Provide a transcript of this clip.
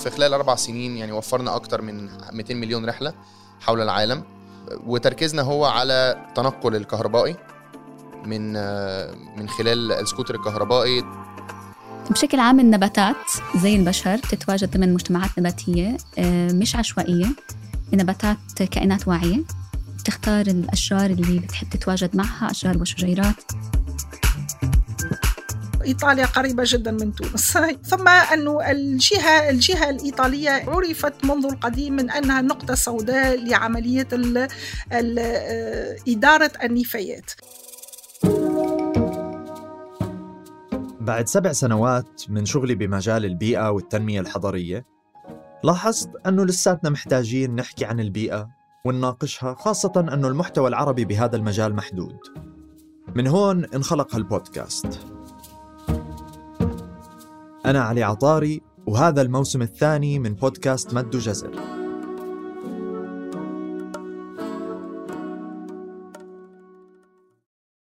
في خلال أربع سنين يعني وفرنا أكتر من 200 مليون رحلة حول العالم. وتركيزنا هو على التنقل الكهربائي من من خلال السكوتر الكهربائي. بشكل عام النباتات زي البشر تتواجد ضمن مجتمعات نباتية آه، مش عشوائية. النباتات كائنات واعية. بتختار الأشجار اللي بتحب تتواجد معها أشجار وشجيرات ايطاليا قريبة جدا من تونس. ثم انه الجهه الجهة الإيطالية عرفت منذ القديم من أنها نقطة سوداء ال آه، إدارة النفايات. بعد سبع سنوات من شغلي بمجال البيئة والتنمية الحضرية لاحظت أنه لساتنا محتاجين نحكي عن البيئة ونناقشها خاصة أنه المحتوى العربي بهذا المجال محدود. من هون انخلق هالبودكاست. أنا علي عطاري وهذا الموسم الثاني من بودكاست مد جزر.